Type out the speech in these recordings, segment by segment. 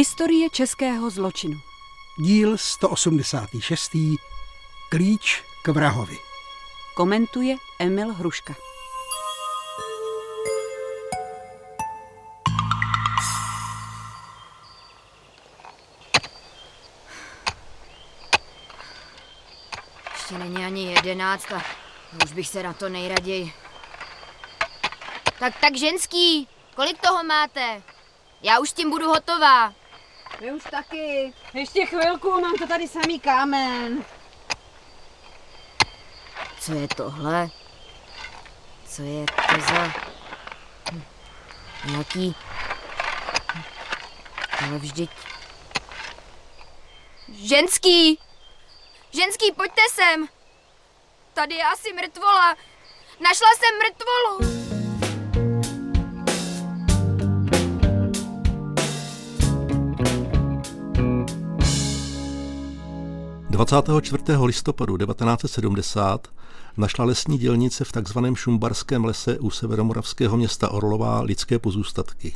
Historie českého zločinu. Díl 186. Klíč k vrahovi. Komentuje Emil Hruška. Ještě není ani jedenáct a už bych se na to nejraději. Tak, tak ženský, kolik toho máte? Já už s tím budu hotová. My už taky. Ještě chvilku, mám to tady samý kámen. Co je tohle? Co je to za... Hm, Nějaký... Hm, Ale vždyť... Ženský! Ženský, pojďte sem! Tady je asi mrtvola. Našla jsem mrtvolu. 24. listopadu 1970 našla lesní dělnice v takzvaném Šumbarském lese u severomoravského města Orlová lidské pozůstatky.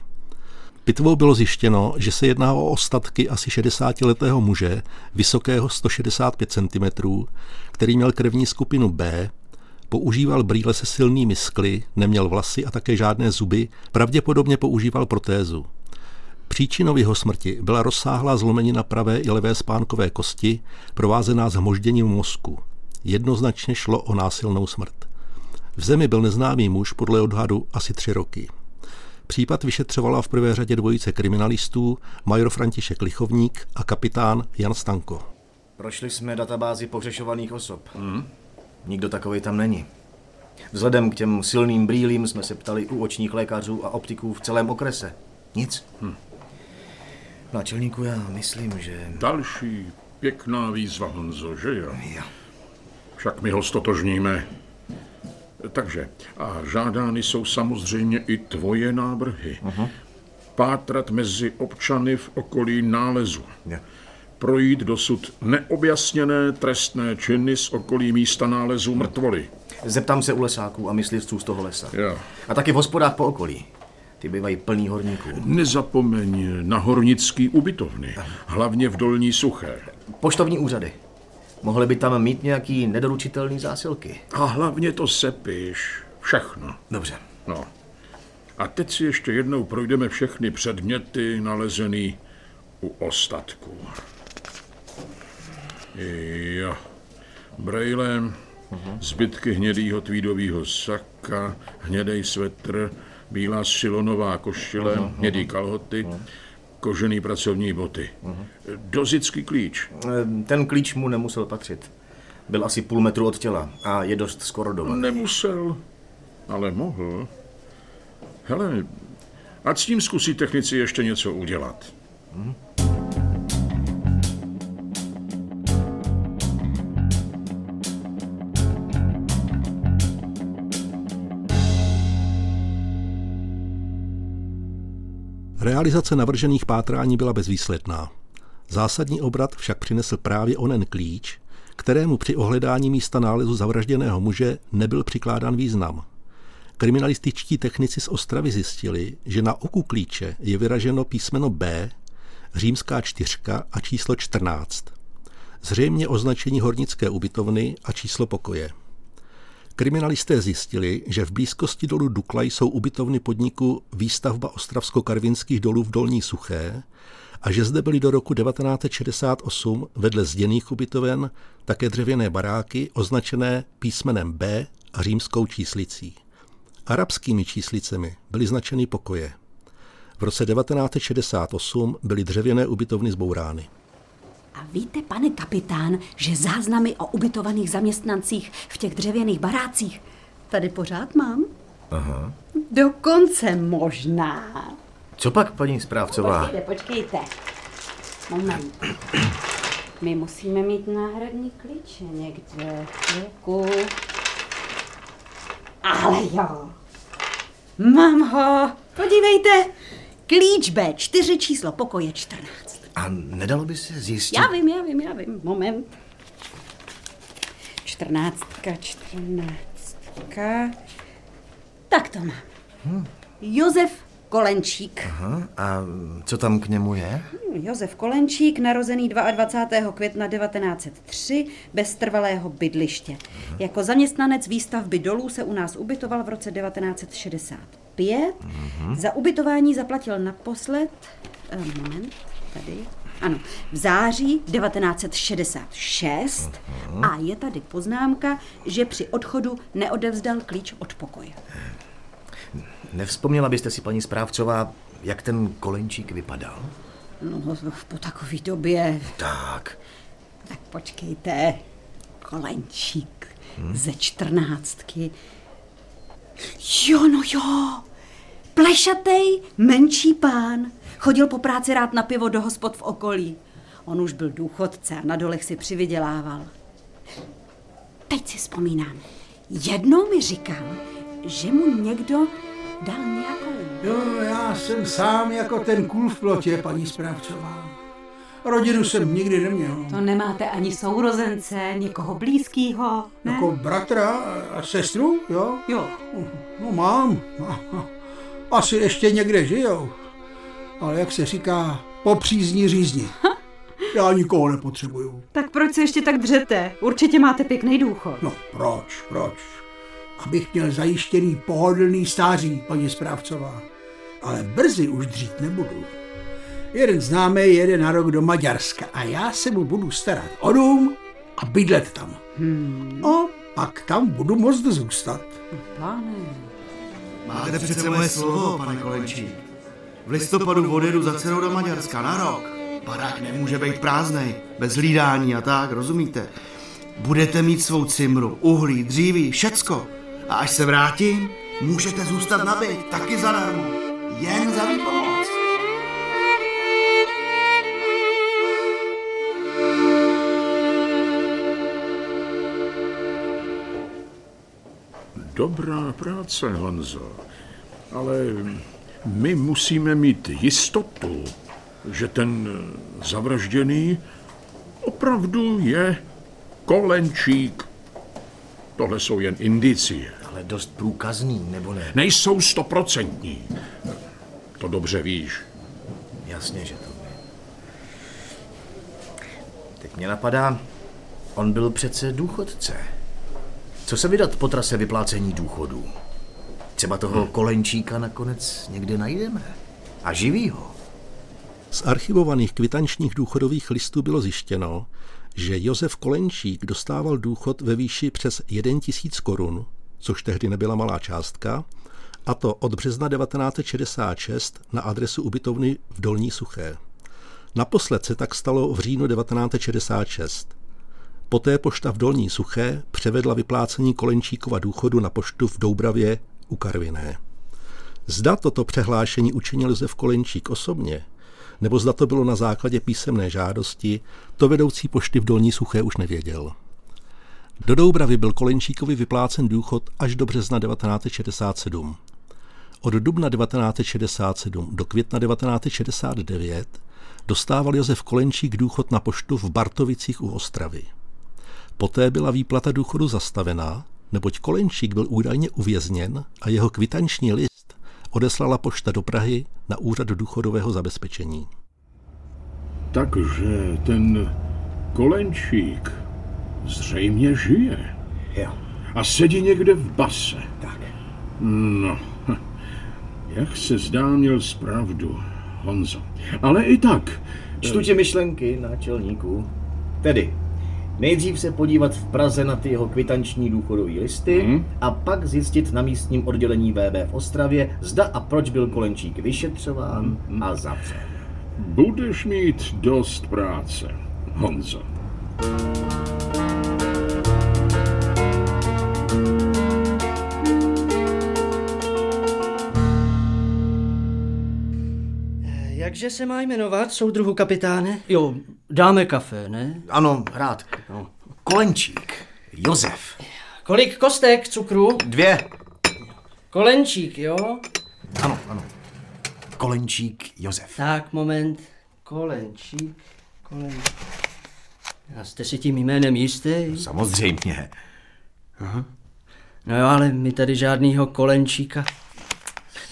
Pitvou bylo zjištěno, že se jedná o ostatky asi 60-letého muže, vysokého 165 cm, který měl krevní skupinu B, používal brýle se silnými skly, neměl vlasy a také žádné zuby, pravděpodobně používal protézu. Příčinou jeho smrti byla rozsáhlá zlomenina pravé i levé spánkové kosti, provázená zhmožděním mozku. Jednoznačně šlo o násilnou smrt. V zemi byl neznámý muž podle odhadu asi tři roky. Případ vyšetřovala v prvé řadě dvojice kriminalistů, major František Lichovník a kapitán Jan Stanko. Prošli jsme databázi pohřešovaných osob. Hmm. Nikdo takový tam není. Vzhledem k těm silným brýlím jsme se ptali u očních lékařů a optiků v celém okrese. Nic. Hmm. Náčelníku, já myslím, že... Další pěkná výzva, Honzo, že jo? Jo. Však my ho stotožníme. Takže, a žádány jsou samozřejmě i tvoje návrhy. Uh-huh. Pátrat mezi občany v okolí nálezu. Jo. Projít dosud neobjasněné trestné činy z okolí místa nálezu mrtvoly. Zeptám se u lesáků a myslivců z toho lesa. Jo. A taky v hospodách po okolí. Ty bývají plný horníků. Nezapomeň na hornický ubytovny, hlavně v Dolní Suché. Poštovní úřady. Mohly by tam mít nějaký nedoručitelný zásilky. A hlavně to sepiš. Všechno. Dobře. No. A teď si ještě jednou projdeme všechny předměty nalezený u ostatků. Jo. Brejle, zbytky hnědýho tweedového saka, hnědej svetr, bílá silonová košile, hnědý kalhoty, kožený pracovní boty. Dozický klíč. Eh, Ten klíč mu nemusel patřit. Byl asi půl metru od těla a je dost skoro doma. Nemusel, ale mohl. Hele, ať s tím zkusí technici ještě něco udělat. Realizace navržených pátrání byla bezvýsledná. Zásadní obrat však přinesl právě onen klíč, kterému při ohledání místa nálezu zavražděného muže nebyl přikládán význam. Kriminalističtí technici z Ostravy zjistili, že na oku klíče je vyraženo písmeno B, římská čtyřka a číslo 14. Zřejmě označení hornické ubytovny a číslo pokoje. Kriminalisté zjistili, že v blízkosti dolu Dukla jsou ubytovny podniku výstavba ostravsko-karvinských dolů v Dolní Suché a že zde byly do roku 1968 vedle zděných ubytoven také dřevěné baráky označené písmenem B a římskou číslicí. Arabskými číslicemi byly značeny pokoje. V roce 1968 byly dřevěné ubytovny zbourány. A víte, pane kapitán, že záznamy o ubytovaných zaměstnancích v těch dřevěných barácích tady pořád mám? Aha. Dokonce možná. Co pak, paní správcová? Počkejte, počkejte. Moment. My musíme mít náhradní klíče někde. Chvilku. Ale jo. Mám ho. Podívejte. Klíč B4, číslo pokoje 14. A nedalo by se zjistit... Já vím, já vím, já vím. Moment. Čtrnáctka, čtrnáctka. Tak to mám. Josef Kolenčík. Aha, a co tam k němu je? Josef Kolenčík, narozený 22. května 1903, bez trvalého bydliště. Jako zaměstnanec výstavby dolů se u nás ubytoval v roce 1965. Za ubytování zaplatil naposled, eh, moment, tady, ano, v září 1966 a je tady poznámka, že při odchodu neodevzdal klíč od pokoje. Nevzpomněla byste si, paní správcová, jak ten kolenčík vypadal? No, po takové době, Tak, tak počkejte, Kolenčík ze čtrnáctky. Jo, no jo, plešatej, menší pán. Chodil po práci rád na pivo do hospod v okolí. On už byl důchodce a na dolech si přivydělával. Teď si vzpomínám. Jednou mi říkal, že mu někdo dal nějakou... Jo, já jsem sám jako ten kůl v plotě, paní správcová. Rodinu jsem nikdy neměl. To nemáte ani sourozence, někoho blízkého, ne? Jako bratra a sestru, jo? Jo. No mám. Asi ještě někde žijou. Ale jak se říká, po přízní řízni. Já nikoho nepotřebuju. Tak proč se ještě tak dřete? Určitě máte pěkný důchod. No proč, proč? Abych měl zajištěný pohodlný stáří, paní správcová. Ale brzy už dřít nebudu. Jeden známý jede na rok do Maďarska a já se mu budu starat o dům a bydlet tam. Hmm. A pak tam budu moct zůstat. Páne. Máte přece moje slovo, pane Kolenčík. V listopadu odjedu za dcerou do Maďarska na rok. Barák nemůže být prázdnej, bez hlídání a tak, rozumíte? Budete mít svou cimru, uhlí, dříví, všecko. A až se vrátím, můžete zůstat na byt, taky zadarmo. Jen za výpomoc. Dobrá práce, Honzo. Ale my musíme mít jistotu, že ten zavražděný opravdu je Kolenčík. Tohle jsou jen indicie. ale dost průkazný, nebo ne? Nejsou stoprocentní. To dobře víš. Jasně, že to by. Teď mě napadá, on byl přece důchodce. Co se vydat po trase vyplácení důchodů? Třeba toho kolenčíka nakonec někde najdeme. A živýho. Z archivovaných kvitančních důchodových listů bylo zjištěno, že Josef Kolenčík dostával důchod ve výši přes 1 tisíc korun, což tehdy nebyla malá částka, a to od března 1966 na adresu ubytovny v Dolní Suché. Naposled se tak stalo v říjnu 1966. Poté pošta v Dolní Suché převedla vyplácení Kolenčíkova důchodu na poštu v Doubravě u Karviné. Zda toto přehlášení učinil Josef Kolenčík osobně, nebo zda to bylo na základě písemné žádosti, to vedoucí pošty v Dolní Suché už nevěděl. Do Doubravy byl Kolenčíkovi vyplácen důchod až do března 1967. Od dubna 1967 do května 1969 dostával Josef Kolenčík důchod na poštu v Bartovicích u Ostravy. Poté byla výplata důchodu zastavená, neboť Kolenčík byl údajně uvězněn a jeho kvitanční list odeslala pošta do Prahy na úřad důchodového zabezpečení. Takže ten Kolenčík zřejmě žije. Jo, A sedí někde v base. tak. No, jak se zdá, měl zpravdu, Honzo. Ale i tak, Čtu ti myšlenky, náčelníku. Tedy, nejdřív se podívat v Praze na ty jeho kvitanční důchodové listy Mhm. a pak zjistit na místním oddělení VB v Ostravě, zda a proč byl Kolenčík vyšetřován a zavřen. budeš mít dost práce, Honzo. Jakže se má jmenovat, soudruhu kapitáne? Jo, dáme kafe, ne? Ano, rád. No. Kolenčík. Josef. Kolik kostek cukru? Dvě. Kolenčík, jo? Ano, ano. Kolenčík Josef. Tak, moment. Kolenčík, kolenčík. A jste si tím jménem jistý? Samozřejmě. No jo, ale my tady žádnýho kolenčíka.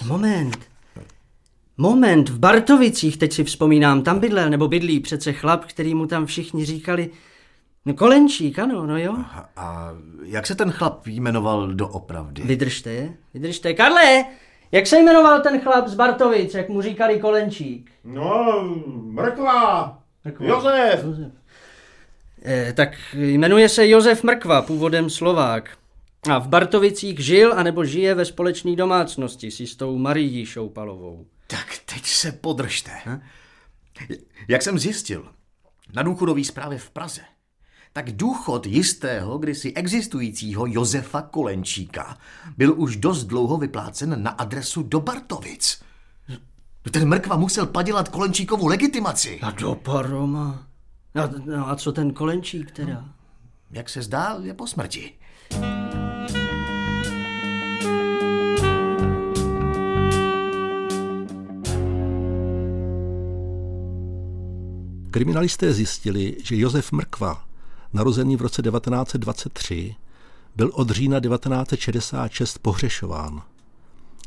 Moment. Moment, v Bartovicích, teď si vzpomínám, tam bydlel, nebo bydlí přece chlap, který mu tam všichni říkali, no Kolenčík, ano, no jo. A, a jak se ten chlap jmenoval doopravdy? Vydržte, vydržte. Karle, jak se jmenoval ten chlap z Bartovic, jak mu říkali Kolenčík? No, mrkva. Josef. Josef. Eh, tak jmenuje se Josef Mrkva, původem Slovák. A v Bartovicích žil anebo žije ve společné domácnosti s jistou Marií Šoupalovou. Teď se podržte. Hm? Jak jsem zjistil, na důchodové zprávě v Praze, tak důchod jistého, kdysi existujícího Josefa Kolenčíka byl už dost dlouho vyplácen na adresu do Bartovic. Ten mrkva musel padělat Kolenčíkovu legitimaci. A do paroma. No, no a co ten Kolenčík teda? Jak se zdá, je po smrti. Kriminalisté zjistili, že Josef Mrkva, narozený v roce 1923, byl od října 1966 pohřešován.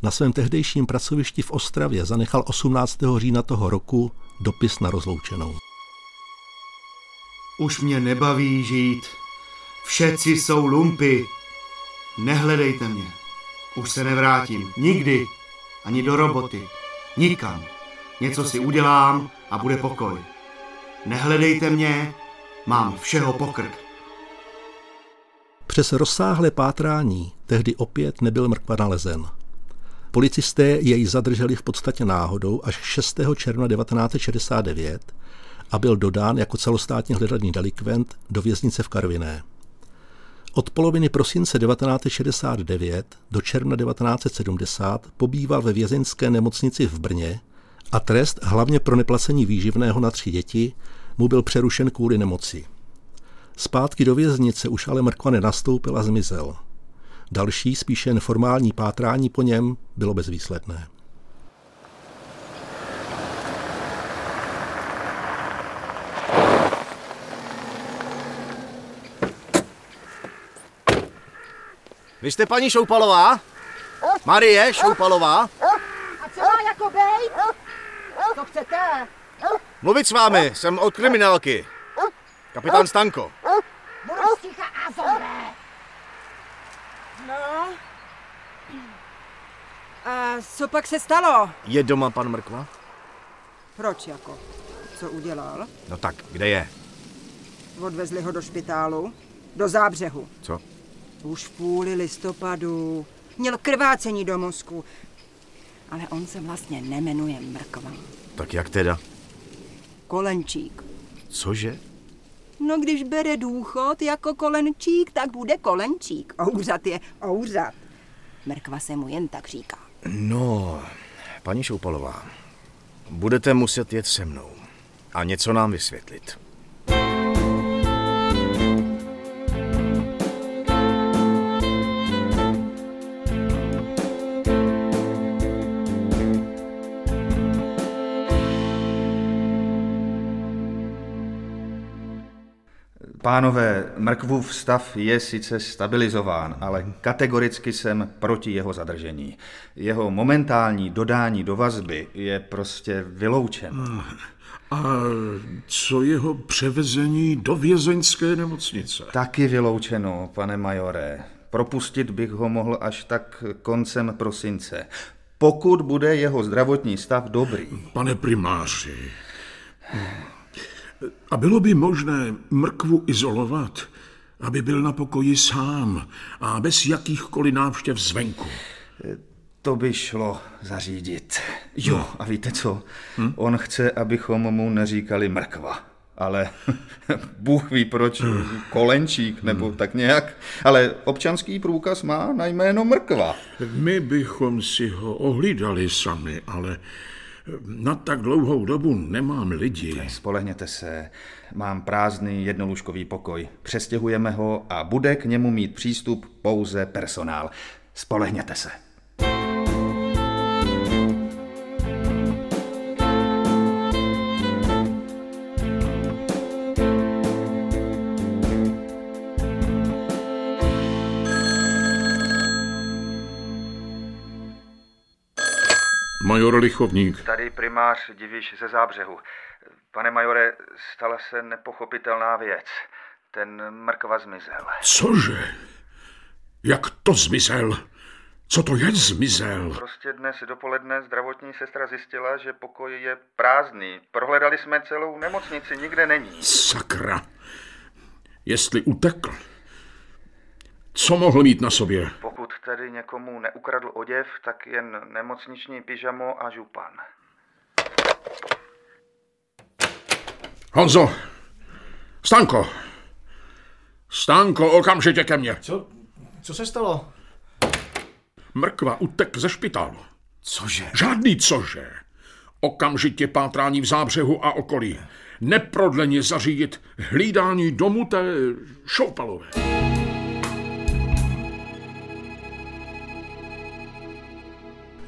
Na svém tehdejším pracovišti v Ostravě zanechal 18. října toho roku dopis na rozloučenou. Už mě nebaví žít. Všetci jsou lumpy. Nehledejte mě. Už se nevrátím. Nikdy. Ani do roboty. Nikam. Něco si udělám a bude pokoj. Nehledejte mě, mám všeho pokrk. Přes rozsáhlé pátrání tehdy opět nebyl mrkva nalezen. Policisté jej zadrželi v podstatě náhodou až 6. června 1969 a byl dodán jako celostátně hledaný delikvent do věznice v Karviné. Od poloviny prosince 1969 do června 1970 pobýval ve vězeňské nemocnici v Brně a trest hlavně pro neplacení výživného na tři děti mu byl přerušen kvůli nemoci. Zpátky do věznice už ale mrkva nenastoupil a zmizel. Další, spíše jen formální pátrání po něm bylo bezvýsledné. Vy jste paní Šoupalová? Marie Šoupalová? A co má jako bejt? Co chcete? Mluvit s vámi, jsem od kriminálky. Kapitán Stanko. Budu sticha a dobré. No. A co pak se stalo? Je doma pan Mrkva? Proč jako? Co udělal? No tak, kde je? Odvezli ho do špitálu. Do zábřehu. Co? Už v půli listopadu. Měl krvácení do mozku. Ale on se vlastně nemenuje Mrkva. Tak jak teda? Kolenčík. Cože? No když bere důchod jako kolenčík, tak bude kolenčík. Ouřad je ouřad. Mrkva se mu jen tak říká. No, paní Šoupalová, budete muset jet se mnou a něco nám vysvětlit. Pánové, mrkvův stav je sice stabilizován, ale kategoricky jsem proti jeho zadržení. Jeho momentální dodání do vazby je prostě vyloučen. A co jeho převezení do vězeňské nemocnice? Taky vyloučeno, pane majore. Propustit bych ho mohl až tak koncem prosince. Pokud bude jeho zdravotní stav dobrý. Pane primáři, a bylo by možné mrkvu izolovat, aby byl na pokoji sám a bez jakýchkoliv návštěv zvenku. To by šlo zařídit. Jo, a víte co? Hm? On chce, abychom mu neříkali mrkva. Ale Bůh ví proč, kolenčík nebo tak nějak. Ale občanský průkaz má na jméno mrkva. My bychom si ho ohlídali sami, ale na tak dlouhou dobu nemám lidi. Spolehněte se, mám prázdný jednolůžkový pokoj. Přestěhujeme ho a bude k němu mít přístup pouze personál. Spolehněte se. Major Lichovník. Tady primář Diviš ze Zábřehu. Pane majore, stala se nepochopitelná věc. Ten mrkva zmizel. Cože? Jak to zmizel? Co to je zmizel? Prostě dnes dopoledne zdravotní sestra zjistila, že pokoj je prázdný. Prohledali jsme celou nemocnici, nikde není. Sakra. Jestli utekl, co mohl mít na sobě? Pokud tedy někomu neukradl oděv, tak jen nemocniční pyžamo a župan. Honzo! Stanko! Stanko, okamžitě ke mně. Co? Co se stalo? Mrkva utek ze špitálu. Cože? Žádný cože. Okamžitě pátrání v zábřehu a okolí. Neprodleně zařídit hlídání domu té Šoupalové.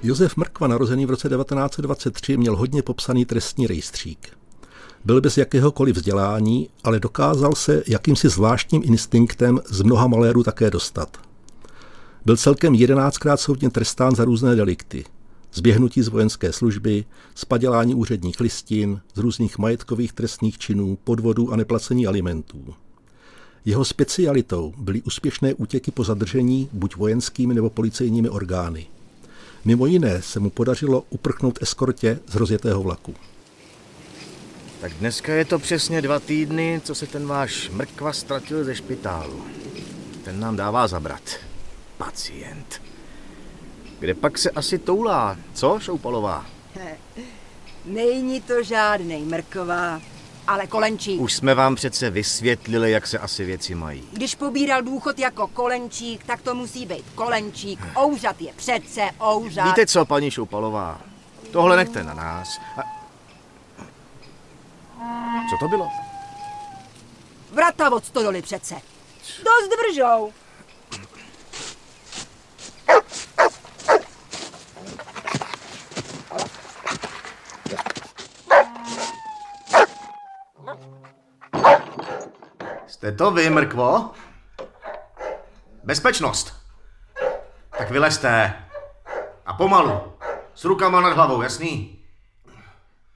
Josef Mrkva, narozený v roce 1923, měl hodně popsaný trestní rejstřík. Byl bez jakéhokoliv vzdělání, ale dokázal se jakýmsi zvláštním instinktem z mnoha malérů také dostat. Byl celkem jedenáctkrát soudně trestán za různé delikty. Zběhnutí z vojenské služby, spadělání úředních listin, z různých majetkových trestných činů, podvodů a neplacení alimentů. Jeho specialitou byly úspěšné útěky po zadržení buď vojenskými nebo policejními orgány. Mimo jiné se mu podařilo uprchnout eskortě z rozjetého vlaku. Tak dneska je to přesně dva týdny, co se ten váš mrkva ztratil ze špitálu. Ten nám dává zabrat. Pacient. Kde pak se asi toulá, co, Šoupalová? Není to žádnej mrková, ale kolenčík. Už jsme vám přece vysvětlili, jak se asi věci mají. Když pobíral důchod jako kolenčík, tak to musí být kolenčík. Ouřad je přece ouřad. Víte co, paní Šoupalová? Tohle nechte na nás. A... Co to bylo? Vrata od stodoly přece. Dost držou. To vy, mrkvo? Bezpečnost. Tak vylezte. A pomalu. S rukama nad hlavou, jasný?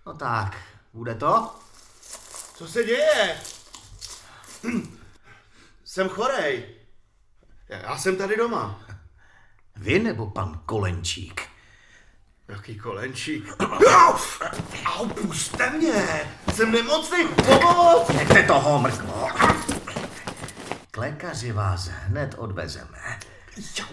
No tak, bude to? Co se děje? Jsem chorej. Já jsem tady doma. Vy nebo pan Kolenčík? Jaký kolenčík? Au, puste mě! Jsem nemocný, pomoc! Nechte toho, mrkvo. Lékaři vás hned odvezeme. Jo.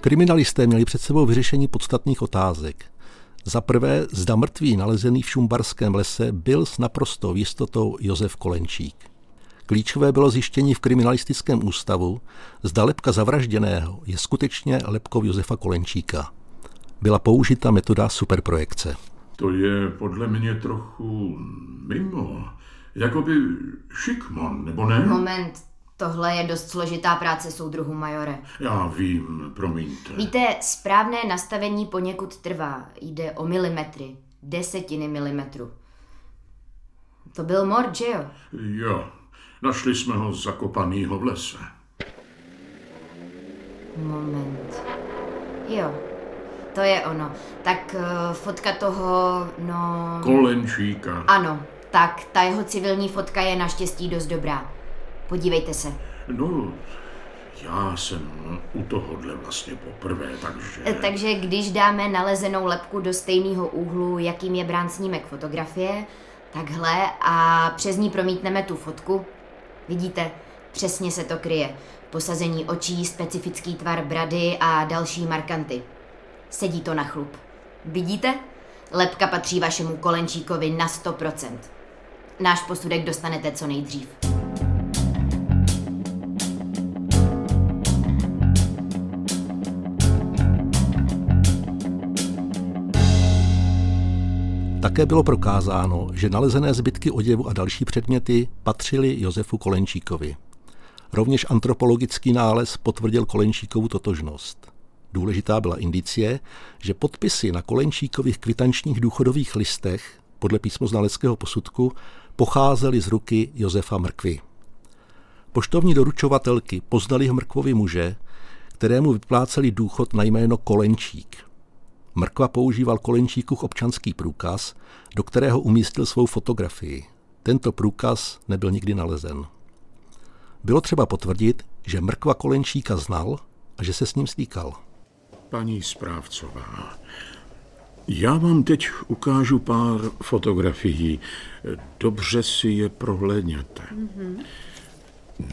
Kriminalisté měli před sebou vyřešení podstatných otázek. Za prvé, zda mrtvý nalezený v Šumbarském lese byl s naprostou jistotou Josef Kolenčík. Klíčové bylo zjištění v kriminalistickém ústavu, zda lepka zavražděného je skutečně lepkou Josefa Kolenčíka. Byla použita metoda superprojekce. To je podle mě trochu mimo. Jakoby šikmon, nebo ne? Moment, tohle je dost složitá práce soudruhu majore. Já vím, promiňte. Víte, správné nastavení poněkud trvá. Jde o milimetry, desetiny milimetru. To byl mord, že jo? Jo, našli jsme ho zakopanýho v lese. Moment. Jo, to je ono. Tak uh, fotka toho, no... Kolenčíka. Ano, tak ta jeho civilní fotka je naštěstí dost dobrá. Podívejte se. No, já jsem u tohohle vlastně poprvé, takže... E, Takže když dáme nalezenou lepku do stejného úhlu, jakým je brán snímek fotografie, takhle a přes ní promítneme tu fotku, vidíte, přesně se to kryje. Posazení očí, specifický tvar brady a další markanty. Sedí to na chlup. Vidíte? Lepka patří vašemu kolenčíkovi na 100%. Náš posudek dostanete co nejdřív. Také bylo prokázáno, že nalezené zbytky oděvu a další předměty patřily Josefu Kolenčíkovi. Rovněž antropologický nález potvrdil Kolenčíkovu totožnost. Důležitá byla indicie, že podpisy na Kolenčíkových kvitančních důchodových listech podle písmoznaleckého posudku pocházely z ruky Josefa Mrkvy. Poštovní doručovatelky poznali Mrkvovi muže, kterému vypláceli důchod na jméno Kolenčík. Mrkva používal Kolenčíkův občanský průkaz, do kterého umístil svou fotografii. Tento průkaz nebyl nikdy nalezen. Bylo třeba potvrdit, že Mrkva Kolenčíka znal a že se s ním stýkal. Paní správcová, já vám teď ukážu pár fotografií. Dobře si je prohlédněte. Mm-hmm.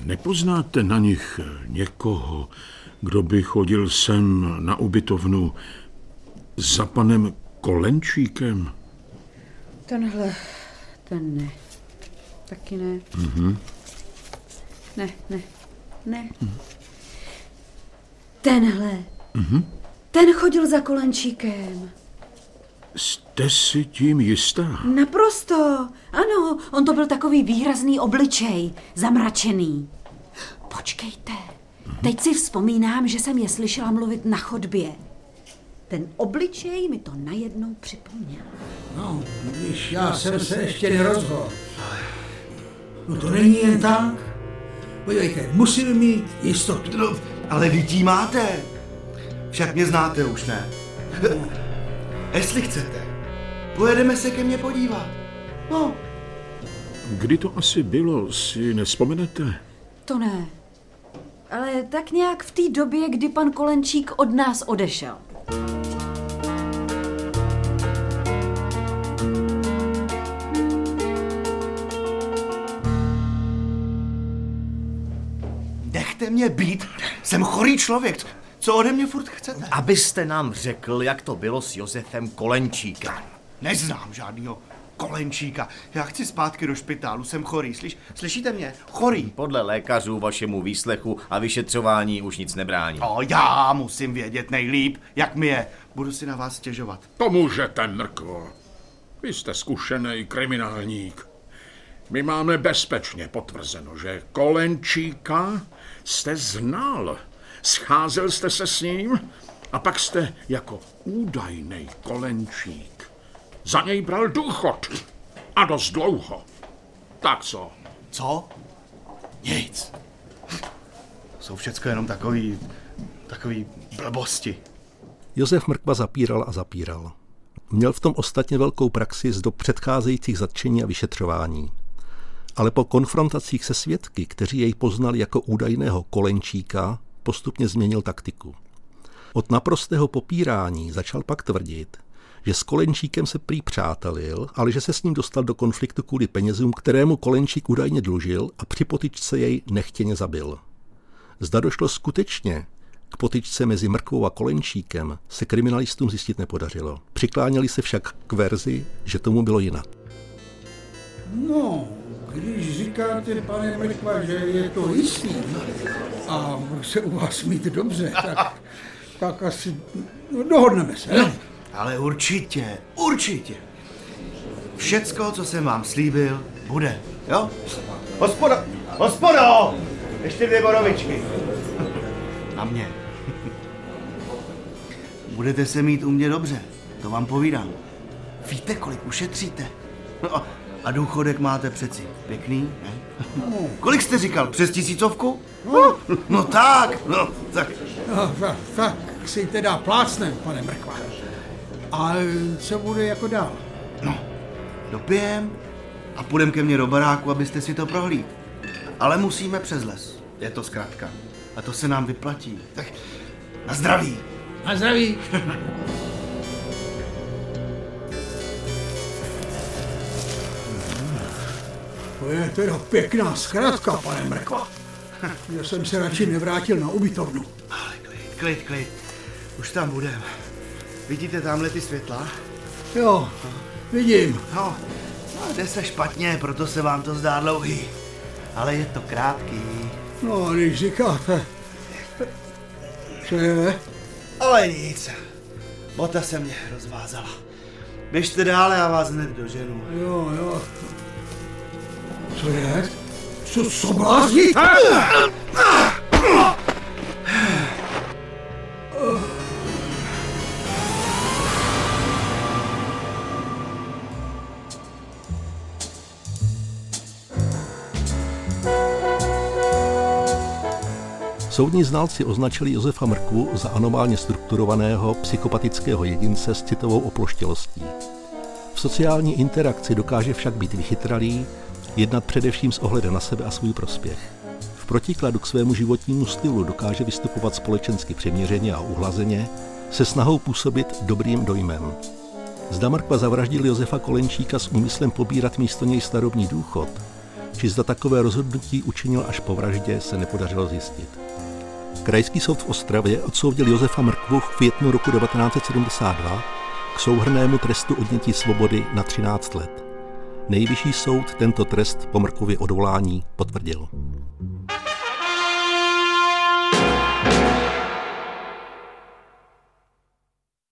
Nepoznáte na nich někoho, kdo by chodil sem na ubytovnu za panem Kolenčíkem? Tenhle, ten ne. Taky ne. Mm-hmm. Ne, ne, ne. Mm. Tenhle. Mm-hmm. Ten chodil za Kolenčíkem. Jste si tím jistá? Naprosto. Ano, on to byl takový výrazný obličej, zamračený. Počkejte, teď si vzpomínám, že jsem je slyšela mluvit na chodbě. Ten obličej mi to najednou připomněl. No, když já jsem se ještě nerozhodl. No to není jen tak. Podívejte, musím mít jistotu. No, ale vy tím máte. Však mě znáte už, ne? Jestli chcete, pojedeme se ke mně podívat. No. Kdy to asi bylo, si nespomenete? To ne. Ale tak nějak v té době, kdy pan Kolenčík od nás odešel. Nechte mě být. Jsem chorý člověk. Co ode mě furt chcete? Abyste nám řekl, jak to bylo s Josefem Kolenčíkem. Neznám žádného Kolenčíka. Já chci zpátky do špitálu, jsem chorý. Slyš, slyšíte mě? Chorý. Podle lékařů vašemu výslechu a vyšetřování už nic nebrání. O, já musím vědět nejlíp, jak mi je. Budu si na vás stěžovat. To můžete, mrkvo. Vy jste zkušený kriminálník. My máme bezpečně potvrzeno, že Kolenčíka jste znal. Scházel jste se s ním a pak jste jako údajný Kolenčík za něj bral důchod. A dost dlouho. Tak co? Co? Nic. Jsou všecko jenom takový, takový blbosti. Josef Mrkva zapíral a zapíral. Měl v tom ostatně velkou praxi z do předcházejících zatčení a vyšetřování. Ale po konfrontacích se svědky, kteří jej poznali jako údajného kolenčíka, postupně změnil taktiku. Od naprostého popírání začal pak tvrdit, že s Kolenčíkem se prý přátelil, ale že se s ním dostal do konfliktu kvůli penězům, kterému Kolenčík údajně dlužil a při potyčce jej nechtěně zabil. Zda došlo skutečně k potyčce mezi Mrkvou a Kolenčíkem se kriminalistům zjistit nepodařilo. Přikláněli se však k verzi, že tomu bylo jinak. No, když říkáte, pane Mrkva, že je to jistý a se u vás mít dobře, tak, tak asi dohodneme se. Ale určitě, určitě. Všecko, co jsem vám slíbil, bude, jo? Hospodo, hospodo! Ještě dvě borovičky. Na mě. Budete se mít u mě dobře, to vám povídám. Víte, kolik ušetříte? No, a důchodek máte přeci pěkný, ne? Kolik jste říkal? Přes tisícovku? No, no tak, no tak. No, tak, tak si teda plácnem, pane Mrkva. A co bude jako dál? No, dopijem a půjdem ke mně do baráku, abyste si to prohlíd. Ale musíme přes les. Je to zkrátka. A to se nám vyplatí. Tak na zdraví. Na zdraví. To je teda pěkná zkrátka, pane Mrkva. Já jsem se radši nevrátil na ubytovnu. Ale klid, klid, klid. Už tam budem. Vidíte tamhle ty světla? Jo, vidím. No, no, jde se špatně, proto se vám to zdá dlouhý. Ale je to krátký. No, když říkáte, co je? Ale nic. Bota se mě rozvázala. Běžte dále, já vás hned doženu. Jo, jo. Co je? Co, co blázníte? Soudní znalci označili Josefa Mrkvu za anomálně strukturovaného psychopatického jedince s citovou oploštělostí. V sociální interakci dokáže však být vychytralý, jednat především s ohledem na sebe a svůj prospěch. V protikladu k svému životnímu stylu dokáže vystupovat společensky přiměřeně a uhlazeně, se snahou působit dobrým dojmem. Zda Mrkva zavraždil Josefa Kolenčíka s úmyslem pobírat místo něj starobní důchod, či zda takové rozhodnutí učinil až po vraždě, se nepodařilo zjistit. Krajský soud v Ostravě odsoudil Josefa Mrkvu v květnu roku 1972 k souhrnému trestu odnětí svobody na 13 let. Nejvyšší soud tento trest po Mrkově odvolání potvrdil.